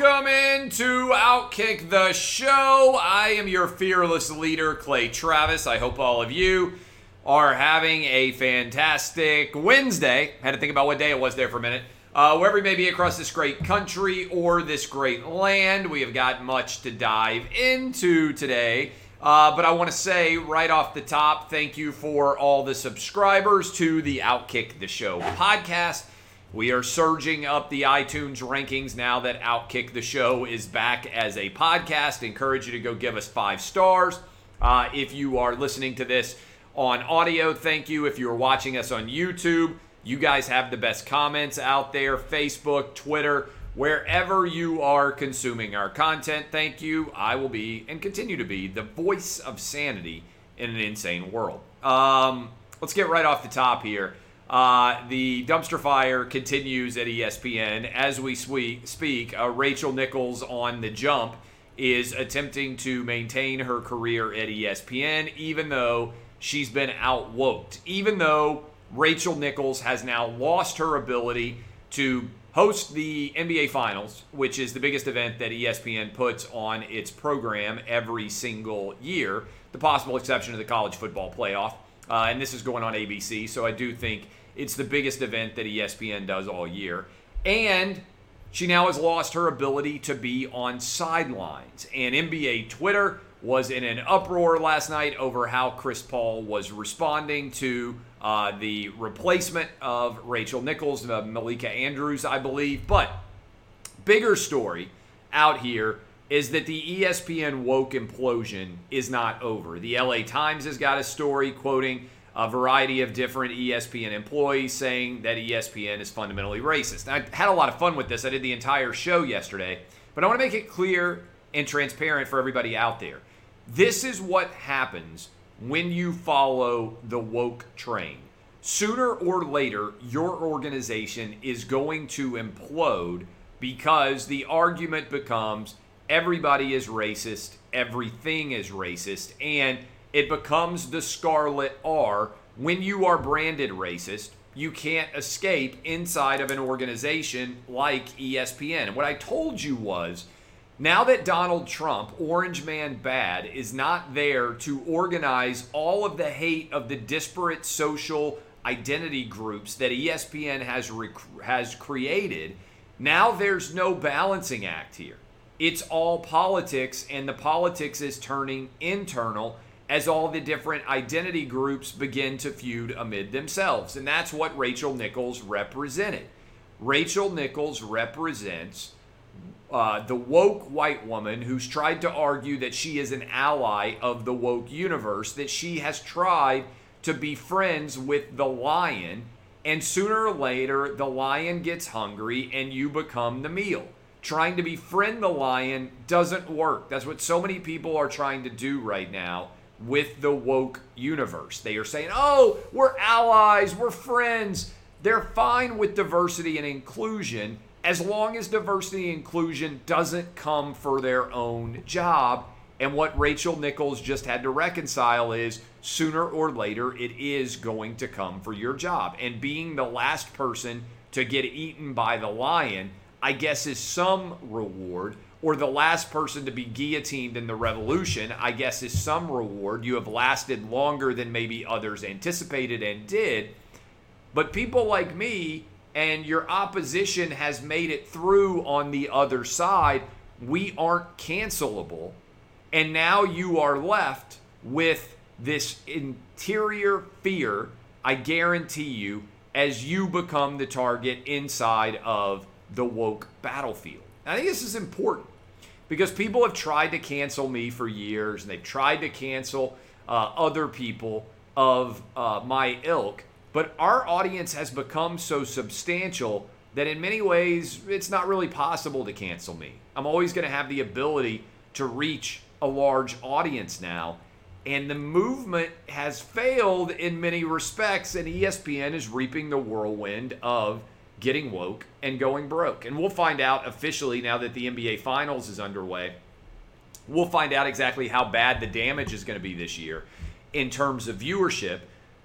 Welcome into Outkick the Show. I am your fearless leader, Clay Travis. I hope all of you are having a fantastic Wednesday. I Had to think about what day it was there for a minute. Uh, wherever you may be across this great country or this great land, we have got much to dive into today. Uh, but I want to say right off the top, thank you for all the subscribers to the Outkick the Show podcast. We are surging up the iTunes rankings now that Outkick the Show is back as a podcast. Encourage you to go give us five stars. Uh, if you are listening to this on audio, thank you. If you're watching us on YouTube, you guys have the best comments out there Facebook, Twitter wherever you are consuming our content. Thank you. I will be and continue to be the voice of sanity in an insane world. Um, let's get right off the top here. Uh, the dumpster fire continues at ESPN as we speak. Uh, Rachel Nichols on the jump is attempting to maintain her career at ESPN, even though she's been outwoked. Even though Rachel Nichols has now lost her ability to host the NBA Finals, which is the biggest event that ESPN puts on its program every single year, the possible exception of the college football playoff. Uh, and this is going on ABC, so I do think it's the biggest event that ESPN does all year. And she now has lost her ability to be on sidelines. And NBA Twitter was in an uproar last night over how Chris Paul was responding to uh, the replacement of Rachel Nichols, uh, Malika Andrews, I believe. But bigger story out here is that the ESPN woke implosion is not over. The LA Times has got a story quoting a variety of different ESPN employees saying that ESPN is fundamentally racist. I had a lot of fun with this. I did the entire show yesterday, but I want to make it clear and transparent for everybody out there. This is what happens when you follow the woke train. Sooner or later, your organization is going to implode because the argument becomes everybody is racist, everything is racist, and it becomes the scarlet R. When you are branded racist, you can't escape inside of an organization like ESPN. And what I told you was now that Donald Trump, Orange Man Bad, is not there to organize all of the hate of the disparate social identity groups that ESPN has rec- has created, now there's no balancing act here. It's all politics and the politics is turning internal as all the different identity groups begin to feud amid themselves. And that's what Rachel Nichols represented. Rachel Nichols represents uh, the woke white woman who's tried to argue that she is an ally of the woke universe, that she has tried to be friends with the lion, and sooner or later, the lion gets hungry and you become the meal. Trying to befriend the lion doesn't work. That's what so many people are trying to do right now with the woke universe. They are saying, oh, we're allies, we're friends. They're fine with diversity and inclusion as long as diversity and inclusion doesn't come for their own job. And what Rachel Nichols just had to reconcile is sooner or later it is going to come for your job. And being the last person to get eaten by the lion, I guess, is some reward. Or the last person to be guillotined in the revolution, I guess, is some reward. You have lasted longer than maybe others anticipated and did. But people like me and your opposition has made it through on the other side, we aren't cancelable. And now you are left with this interior fear, I guarantee you, as you become the target inside of the woke battlefield. I think this is important because people have tried to cancel me for years and they've tried to cancel uh, other people of uh, my ilk but our audience has become so substantial that in many ways it's not really possible to cancel me. I'm always going to have the ability to reach a large audience now. And the movement has failed in many respects, and ESPN is reaping the whirlwind of getting woke and going broke. And we'll find out officially now that the NBA Finals is underway. We'll find out exactly how bad the damage is going to be this year in terms of viewership.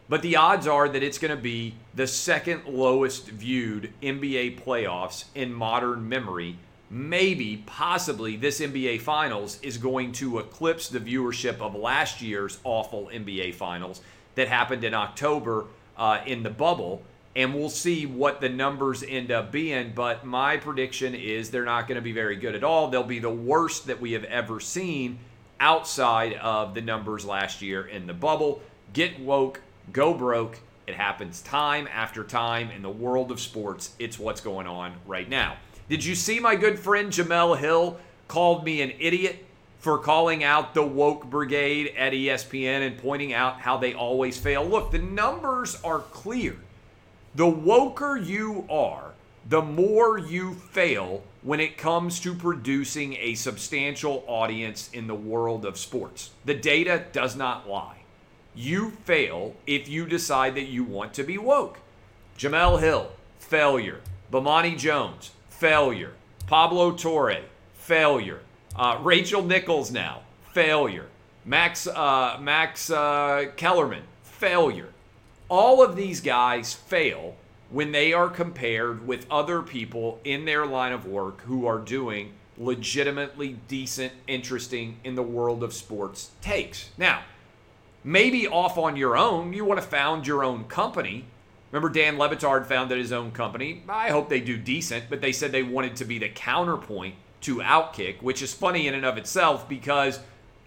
But the odds are that it's going to be the second lowest viewed NBA playoffs in modern memory maybe, possibly, this NBA Finals is going to eclipse the viewership of last year's awful NBA Finals that happened in October uh, in the bubble. And we'll see what the numbers end up being. But my prediction is they're not going to be very good at all. They'll be the worst that we have ever seen outside of the numbers last year in the bubble. Get woke, go broke. It happens time after time in the world of sports. It's what's going on right now. Did you see my good friend Jemele Hill called me an idiot for calling out the woke brigade at ESPN and pointing out how they always fail? Look, the numbers are clear. The woker you are, the more you fail when it comes to producing a substantial audience in the world of sports. The data does not lie. You fail if you decide that you want to be woke. Jemele Hill, failure. Bomani Jones, failure. Pablo Torre, failure. Uh, Rachel Nichols now, failure. Max uh, Max uh, Kellerman, failure. All of these guys fail when they are compared with other people in their line of work who are doing legitimately decent, interesting in the world of sports takes. Now, maybe off on your own, you want to found your own company Remember, Dan Le Batard founded his own company. I hope they do decent, but they said they wanted to be the counterpoint to Outkick, which is funny in and of itself because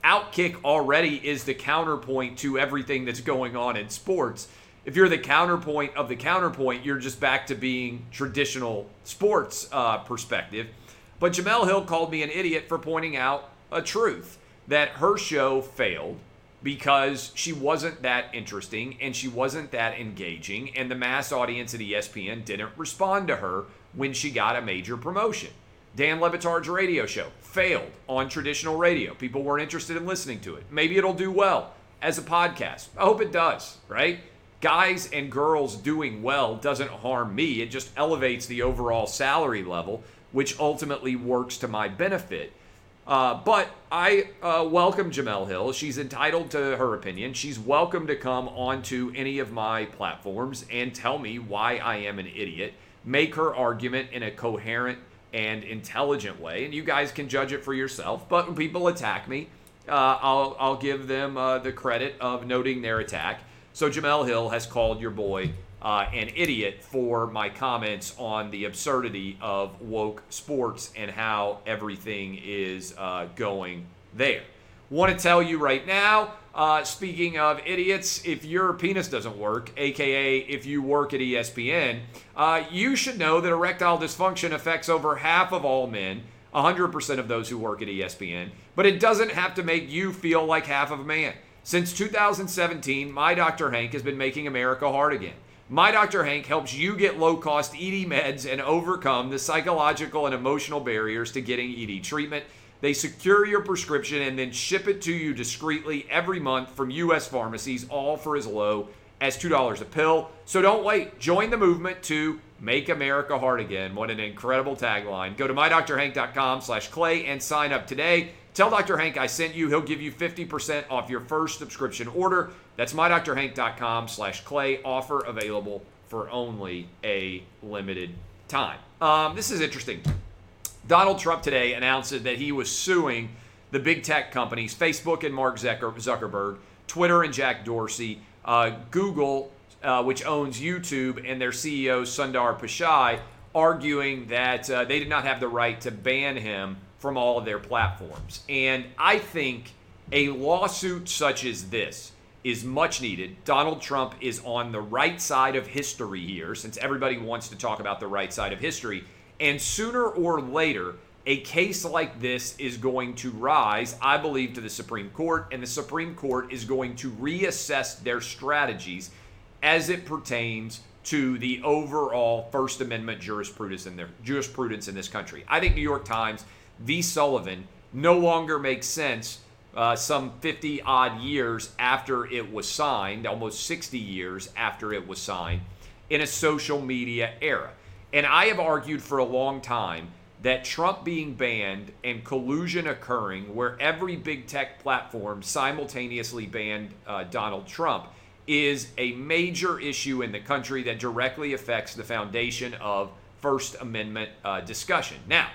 Outkick already is the counterpoint to everything that's going on in sports. If you're the counterpoint of the counterpoint, you're just back to being traditional sports uh, perspective. But Jemele Hill called me an idiot for pointing out a truth that her show failed because she wasn't that interesting and she wasn't that engaging, and the mass audience at ESPN didn't respond to her when she got a major promotion. Dan Le Batard's radio show failed on traditional radio. People weren't interested in listening to it. Maybe it'll do well as a podcast. I hope it does, right? Guys and girls doing well doesn't harm me. It just elevates the overall salary level, which ultimately works to my benefit. Uh, but I uh, welcome Jemele Hill. She's entitled to her opinion. She's welcome to come onto any of my platforms and tell me why I am an idiot. Make her argument in a coherent and intelligent way, and you guys can judge it for yourself. But when people attack me, uh, I'll, I'll give them uh, the credit of noting their attack. So Jemele Hill has called your boy uh, an idiot for my comments on the absurdity of woke sports and how everything is uh, going there. Want to tell you right now, uh, speaking of idiots, if your penis doesn't work, aka if you work at ESPN, uh, you should know that erectile dysfunction affects over half of all men, 100% of those who work at ESPN, but it doesn't have to make you feel like half of a man. Since 2017, my Dr. Hank has been making America hard again. My Dr. Hank helps you get low cost ED meds and overcome the psychological and emotional barriers to getting ED treatment. They secure your prescription and then ship it to you discreetly every month from U.S. pharmacies, all for as low as $2 a pill. So don't wait. Join the movement to make America hard again. What an incredible tagline. Go to mydrhank.com slash clay and sign up today. Tell Dr. Hank I sent you. He'll give you 50% off your first subscription order. That's mydrhank.com slash clay. Offer available for only a limited time. Um, this is interesting. Donald Trump today announced that he was suing the big tech companies, Facebook and Mark Zuckerberg, Twitter and Jack Dorsey, uh, Google, uh, which owns YouTube, and their CEO Sundar Pichai, arguing that uh, they did not have the right to ban him from all of their platforms. And I think a lawsuit such as this is much needed. Donald Trump is on the right side of history here, since everybody wants to talk about the right side of history. And sooner or later, a case like this is going to rise, I believe, to the Supreme Court, and the Supreme Court is going to reassess their strategies as it pertains to the overall First Amendment jurisprudence in their jurisprudence in this country. I think New York Times v. Sullivan no longer makes sense uh, some 50 odd years after it was signed, almost 60 years after it was signed, in a social media era. And I have argued for a long time that Trump being banned and collusion occurring where every big tech platform simultaneously banned uh, Donald Trump is a major issue in the country that directly affects the foundation of First Amendment uh, discussion. Now,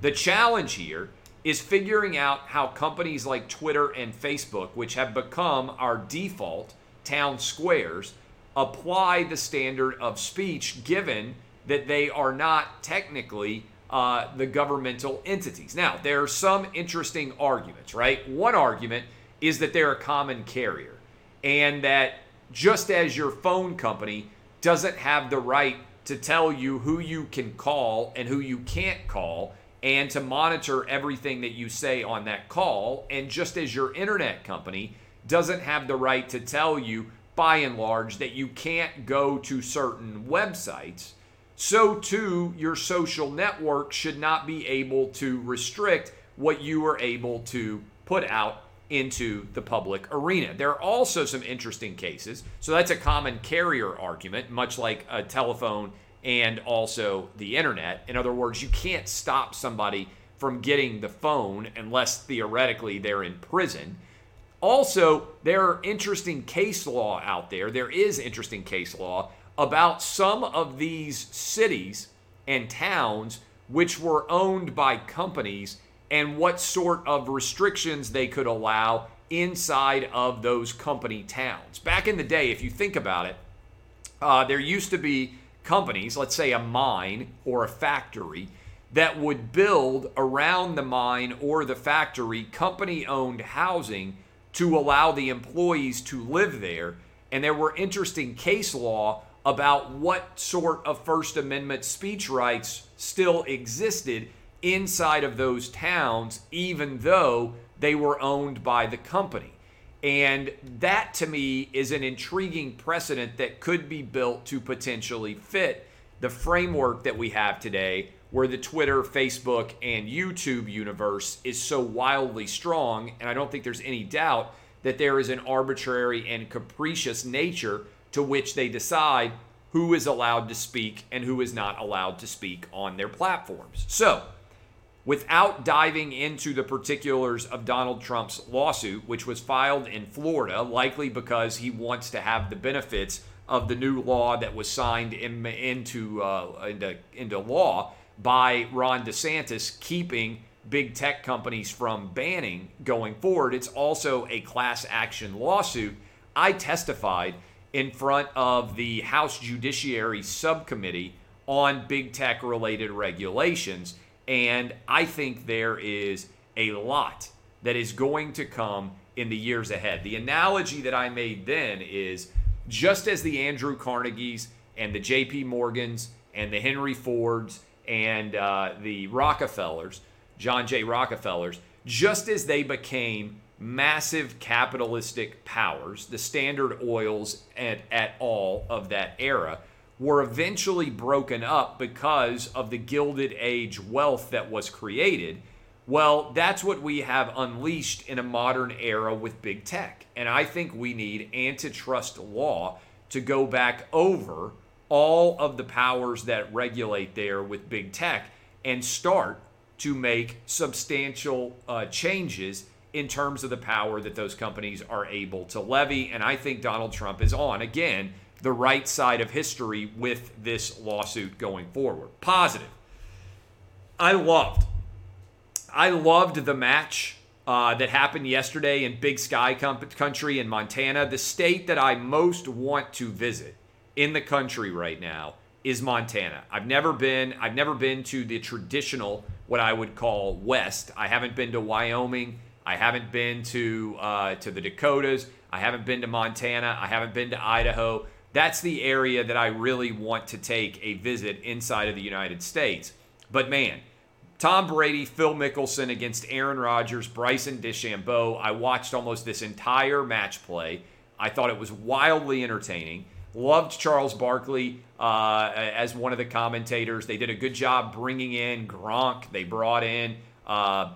the challenge here is figuring out how companies like Twitter and Facebook, which have become our default town squares, apply the standard of speech given that they are not technically uh, the governmental entities. Now, there are some interesting arguments, right? One argument is that they're a common carrier and that just as your phone company doesn't have the right to tell you who you can call and who you can't call and to monitor everything that you say on that call, and just as your internet company doesn't have the right to tell you by and large that you can't go to certain websites, so too your social network should not be able to restrict what you are able to put out into the public arena. There are also some interesting cases. So that's a common carrier argument, much like a telephone and also the internet. In other words, you can't stop somebody from getting the phone unless theoretically they're in prison. Also, there are interesting case law out there. There is interesting case law about some of these cities and towns which were owned by companies and what sort of restrictions they could allow inside of those company towns. Back in the day, if you think about it, uh, there used to be companies, let's say a mine or a factory, that would build around the mine or the factory company owned housing to allow the employees to live there. And there were interesting case law about what sort of First Amendment speech rights still existed inside of those towns, even though they were owned by the company. And that to me is an intriguing precedent that could be built to potentially fit the framework that we have today, where the Twitter, Facebook, and YouTube universe is so wildly strong. And I don't think there's any doubt that there is an arbitrary and capricious nature to which they decide who is allowed to speak and who is not allowed to speak on their platforms. So, without diving into the particulars of Donald Trump's lawsuit, which was filed in Florida, likely because he wants to have the benefits of the new law that was signed in, into, uh, into, into law by Ron DeSantis, keeping big tech companies from banning going forward. It's also a class action lawsuit. I testified in front of the House Judiciary Subcommittee on big tech related regulations and I think there is a lot that is going to come in the years ahead. The analogy that I made then is just as the Andrew Carnegies and the JP Morgans and the Henry Fords and uh, the Rockefellers, John J. Rockefellers, just as they became massive capitalistic powers, the Standard Oils at, at all of that era, were eventually broken up because of the Gilded Age wealth that was created. Well, that's what we have unleashed in a modern era with big tech. And I think we need antitrust law to go back over all of the powers that regulate there with big tech and start to make substantial uh, changes in terms of the power that those companies are able to levy. And I think Donald Trump is on, again, the right side of history with this lawsuit going forward. Positive. I loved. I loved the match uh, that happened yesterday in Big Sky Country in Montana. The state that I most want to visit in the country right now is Montana. I've never been. I've never been to the traditional, what I would call West. I haven't been to Wyoming. I haven't been to uh, to the Dakotas. I haven't been to Montana. I haven't been to Idaho that's the area that I really want to take a visit inside of the United States. But man, Tom Brady, Phil Mickelson against Aaron Rodgers, Bryson DeChambeau. I watched almost this entire match play. I thought it was wildly entertaining. Loved Charles Barkley uh, as one of the commentators. They did a good job bringing in Gronk. They brought in uh,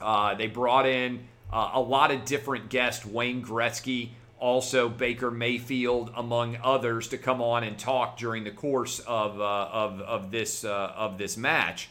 uh, they brought in uh, a lot of different guests. Wayne Gretzky, also Baker Mayfield, among others, to come on and talk during the course of uh, of, of this uh, of this match.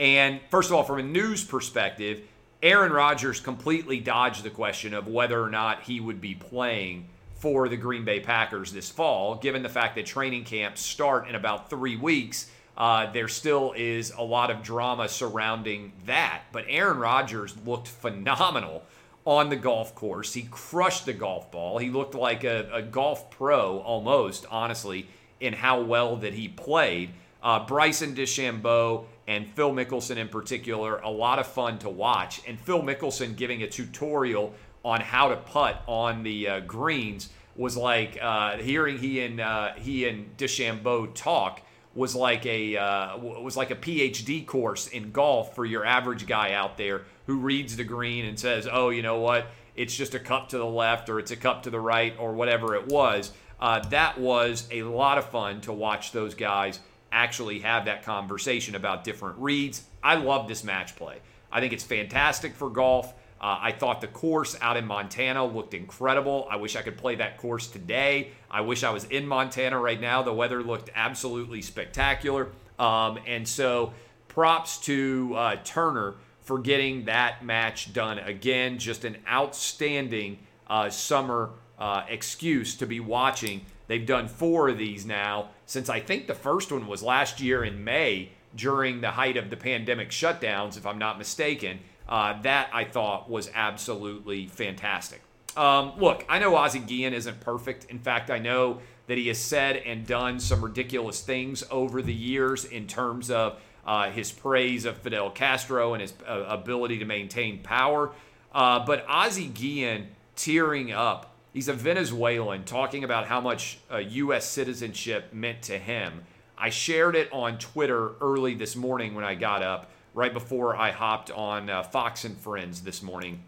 And first of all, from a news perspective, Aaron Rodgers completely dodged the question of whether or not he would be playing for the Green Bay Packers this fall, given the fact that training camps start in about three weeks. Uh, there still is a lot of drama surrounding that. But Aaron Rodgers looked phenomenal on the golf course. He crushed the golf ball. He looked like a, a golf pro almost, honestly, in how well that he played. Uh, Bryson DeChambeau and Phil Mickelson in particular, a lot of fun to watch. And Phil Mickelson giving a tutorial on how to putt on the uh, greens was like uh, hearing he and uh, he and DeChambeau talk was like a uh, was like a PhD course in golf for your average guy out there who reads the green and says, "Oh, you know what? It's just a cup to the left or it's a cup to the right or whatever it was." Uh, that was a lot of fun to watch those guys actually have that conversation about different reads. I love this match play. I think it's fantastic for golf. Uh, I thought the course out in Montana looked incredible. I wish I could play that course today. I wish I was in Montana right now. The weather looked absolutely spectacular. Um, and so, props to uh, Turner for getting that match done again. Just an outstanding uh, summer uh, excuse to be watching. They've done four of these now since I think the first one was last year in May during the height of the pandemic shutdowns, if I'm not mistaken. Uh, that I thought was absolutely fantastic. Um, look, I know Ozzie Guillen isn't perfect. In fact, I know that he has said and done some ridiculous things over the years in terms of uh, his praise of Fidel Castro and his uh, ability to maintain power. Uh, but Ozzie Guillen tearing up. He's a Venezuelan talking about how much U.S. Uh, citizenship meant to him. I shared it on Twitter early this morning when I got up right before I hopped on uh, Fox and Friends this morning.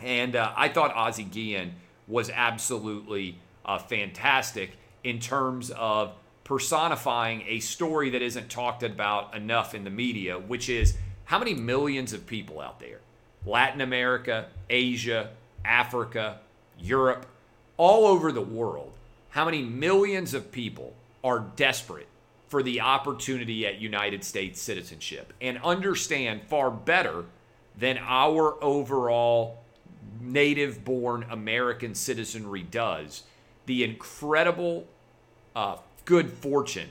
And uh, I thought Ozzie Guillen was absolutely uh, fantastic in terms of personifying a story that isn't talked about enough in the media, which is how many millions of people out there, Latin America, Asia, Africa, Europe, all over the world, how many millions of people are desperate for the opportunity at United States citizenship and understand far better than our overall native born American citizenry does the incredible uh, good fortune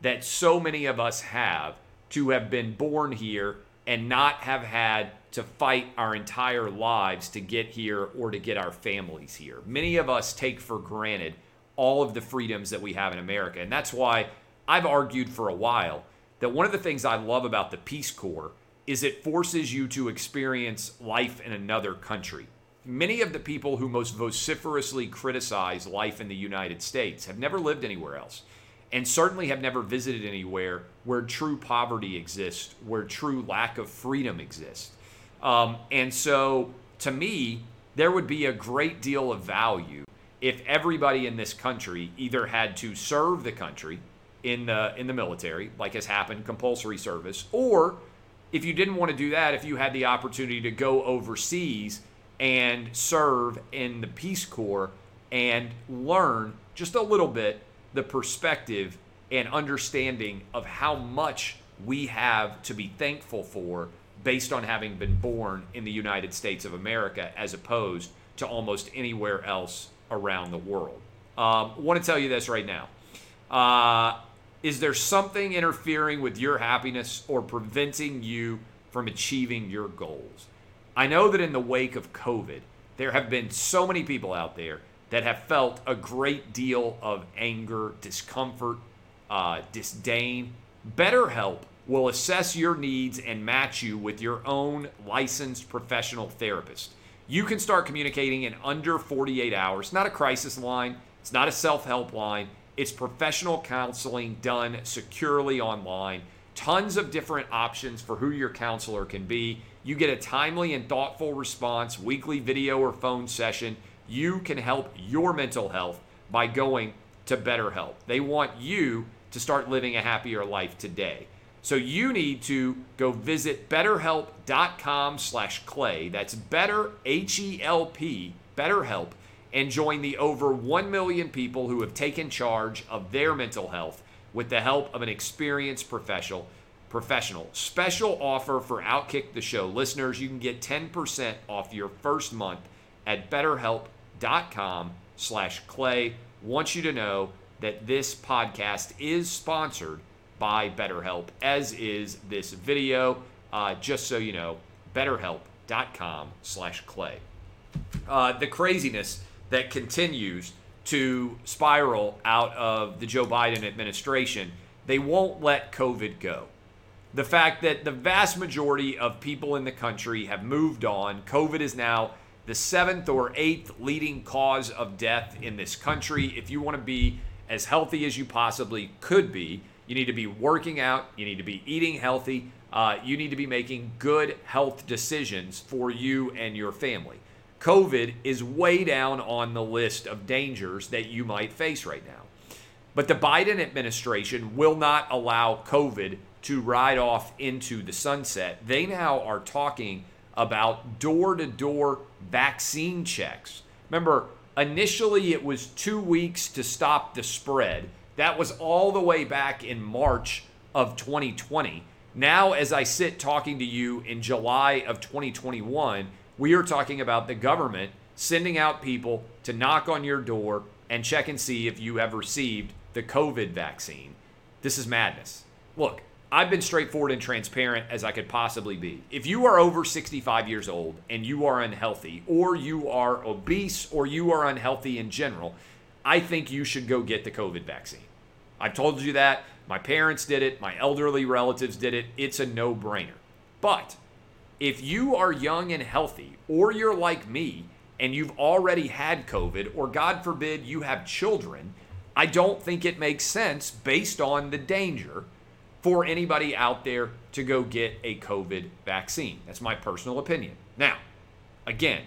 that so many of us have to have been born here and not have had to fight our entire lives to get here or to get our families here. Many of us take for granted all of the freedoms that we have in America. And that's why I've argued for a while that one of the things I love about the Peace Corps is it forces you to experience life in another country. Many of the people who most vociferously criticize life in the United States have never lived anywhere else, and certainly have never visited anywhere where true poverty exists, where true lack of freedom exists. Um, and so, to me, there would be a great deal of value if everybody in this country either had to serve the country in the in the military, like has happened, compulsory service, or if you didn't want to do that, if you had the opportunity to go overseas and serve in the Peace Corps and learn just a little bit the perspective and understanding of how much we have to be thankful for based on having been born in the United States of America as opposed to almost anywhere else around the world. Um, want to tell you this right now. Uh, is there something interfering with your happiness or preventing you from achieving your goals? I know that in the wake of COVID, there have been so many people out there that have felt a great deal of anger, discomfort, uh, disdain. BetterHelp will assess your needs and match you with your own licensed professional therapist. You can start communicating in under 48 hours. Not a crisis line, it's not a self help line. It's professional counseling done securely online. Tons of different options for who your counselor can be. You get a timely and thoughtful response, weekly video or phone session. You can help your mental health by going to BetterHelp. They want you to start living a happier life today. So you need to go visit betterhelp.com slash clay. That's better, H-E-L-P, BetterHelp, and join the over 1 million people who have taken charge of their mental health with the help of an experienced professional. Professional. Special offer for Outkick the Show listeners. You can get 10% off your first month at betterhelp.com slash clay. Want you to know that this podcast is sponsored by BetterHelp, as is this video. Uh, just so you know, betterhelp.com slash clay. Uh, the craziness that continues to spiral out of the Joe Biden administration, they won't let COVID go. The fact that the vast majority of people in the country have moved on, COVID is now the seventh or eighth leading cause of death in this country. If you want to be as healthy as you possibly could be, you need to be working out, you need to be eating healthy, uh, you need to be making good health decisions for you and your family. COVID is way down on the list of dangers that you might face right now. But the Biden administration will not allow COVID to ride off into the sunset. They now are talking about door to door vaccine checks. Remember, initially it was two weeks to stop the spread. That was all the way back in March of 2020. Now, as I sit talking to you in July of 2021, we are talking about the government sending out people to knock on your door and check and see if you have received the COVID vaccine. This is madness. Look, I've been straightforward and transparent as I could possibly be. If you are over 65 years old and you are unhealthy, or you are obese, or you are unhealthy in general, I think you should go get the COVID vaccine. I've told you that. My parents did it. My elderly relatives did it. It's a no brainer. But if you are young and healthy, or you're like me and you've already had COVID, or God forbid you have children, I don't think it makes sense based on the danger for anybody out there to go get a COVID vaccine. That's my personal opinion. Now, again,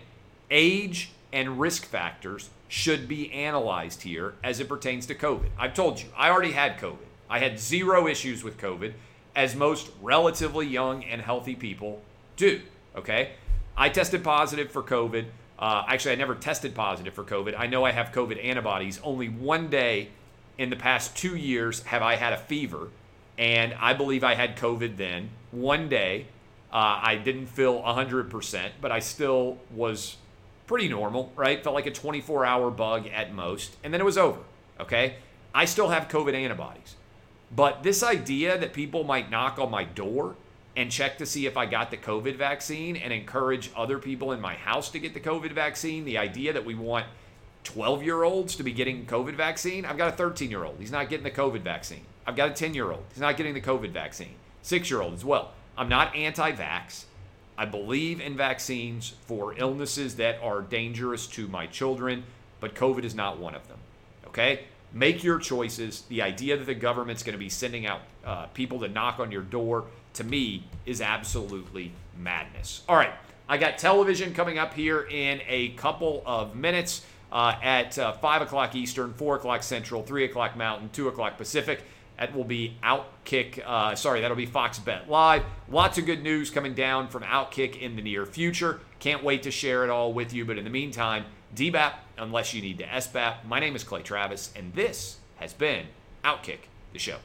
age and risk factors should be analyzed here as it pertains to COVID. I've told you, I already had COVID. I had zero issues with COVID, as most relatively young and healthy people do. Okay? I tested positive for COVID. Uh, actually, I never tested positive for COVID. I know I have COVID antibodies. Only one day in the past two years have I had a fever, and I believe I had COVID then. One day, uh, I didn't feel 100%, but I still was pretty normal, right? Felt like a 24 hour bug at most, and then it was over, okay? I still have COVID antibodies. But this idea that people might knock on my door and check to see if I got the COVID vaccine and encourage other people in my house to get the COVID vaccine, the idea that we want 12 year olds to be getting COVID vaccine, I've got a 13 year old. He's not getting the COVID vaccine. I've got a 10 year old. He's not getting the COVID vaccine. Six year old as well. I'm not anti vax. I believe in vaccines for illnesses that are dangerous to my children, but COVID is not one of them. Okay? Make your choices. The idea that the government's going to be sending out uh, people to knock on your door, to me, is absolutely madness. All right. I got television coming up here in a couple of minutes uh, at uh, 5 o'clock Eastern, 4 o'clock Central, 3 o'clock Mountain, 2 o'clock Pacific. That will be Outkick. Uh, sorry, that'll be Fox Bet Live. Lots of good news coming down from Outkick in the near future. Can't wait to share it all with you. But in the meantime, DBAP, unless you need to SBAP. My name is Clay Travis, and this has been Outkick, the show.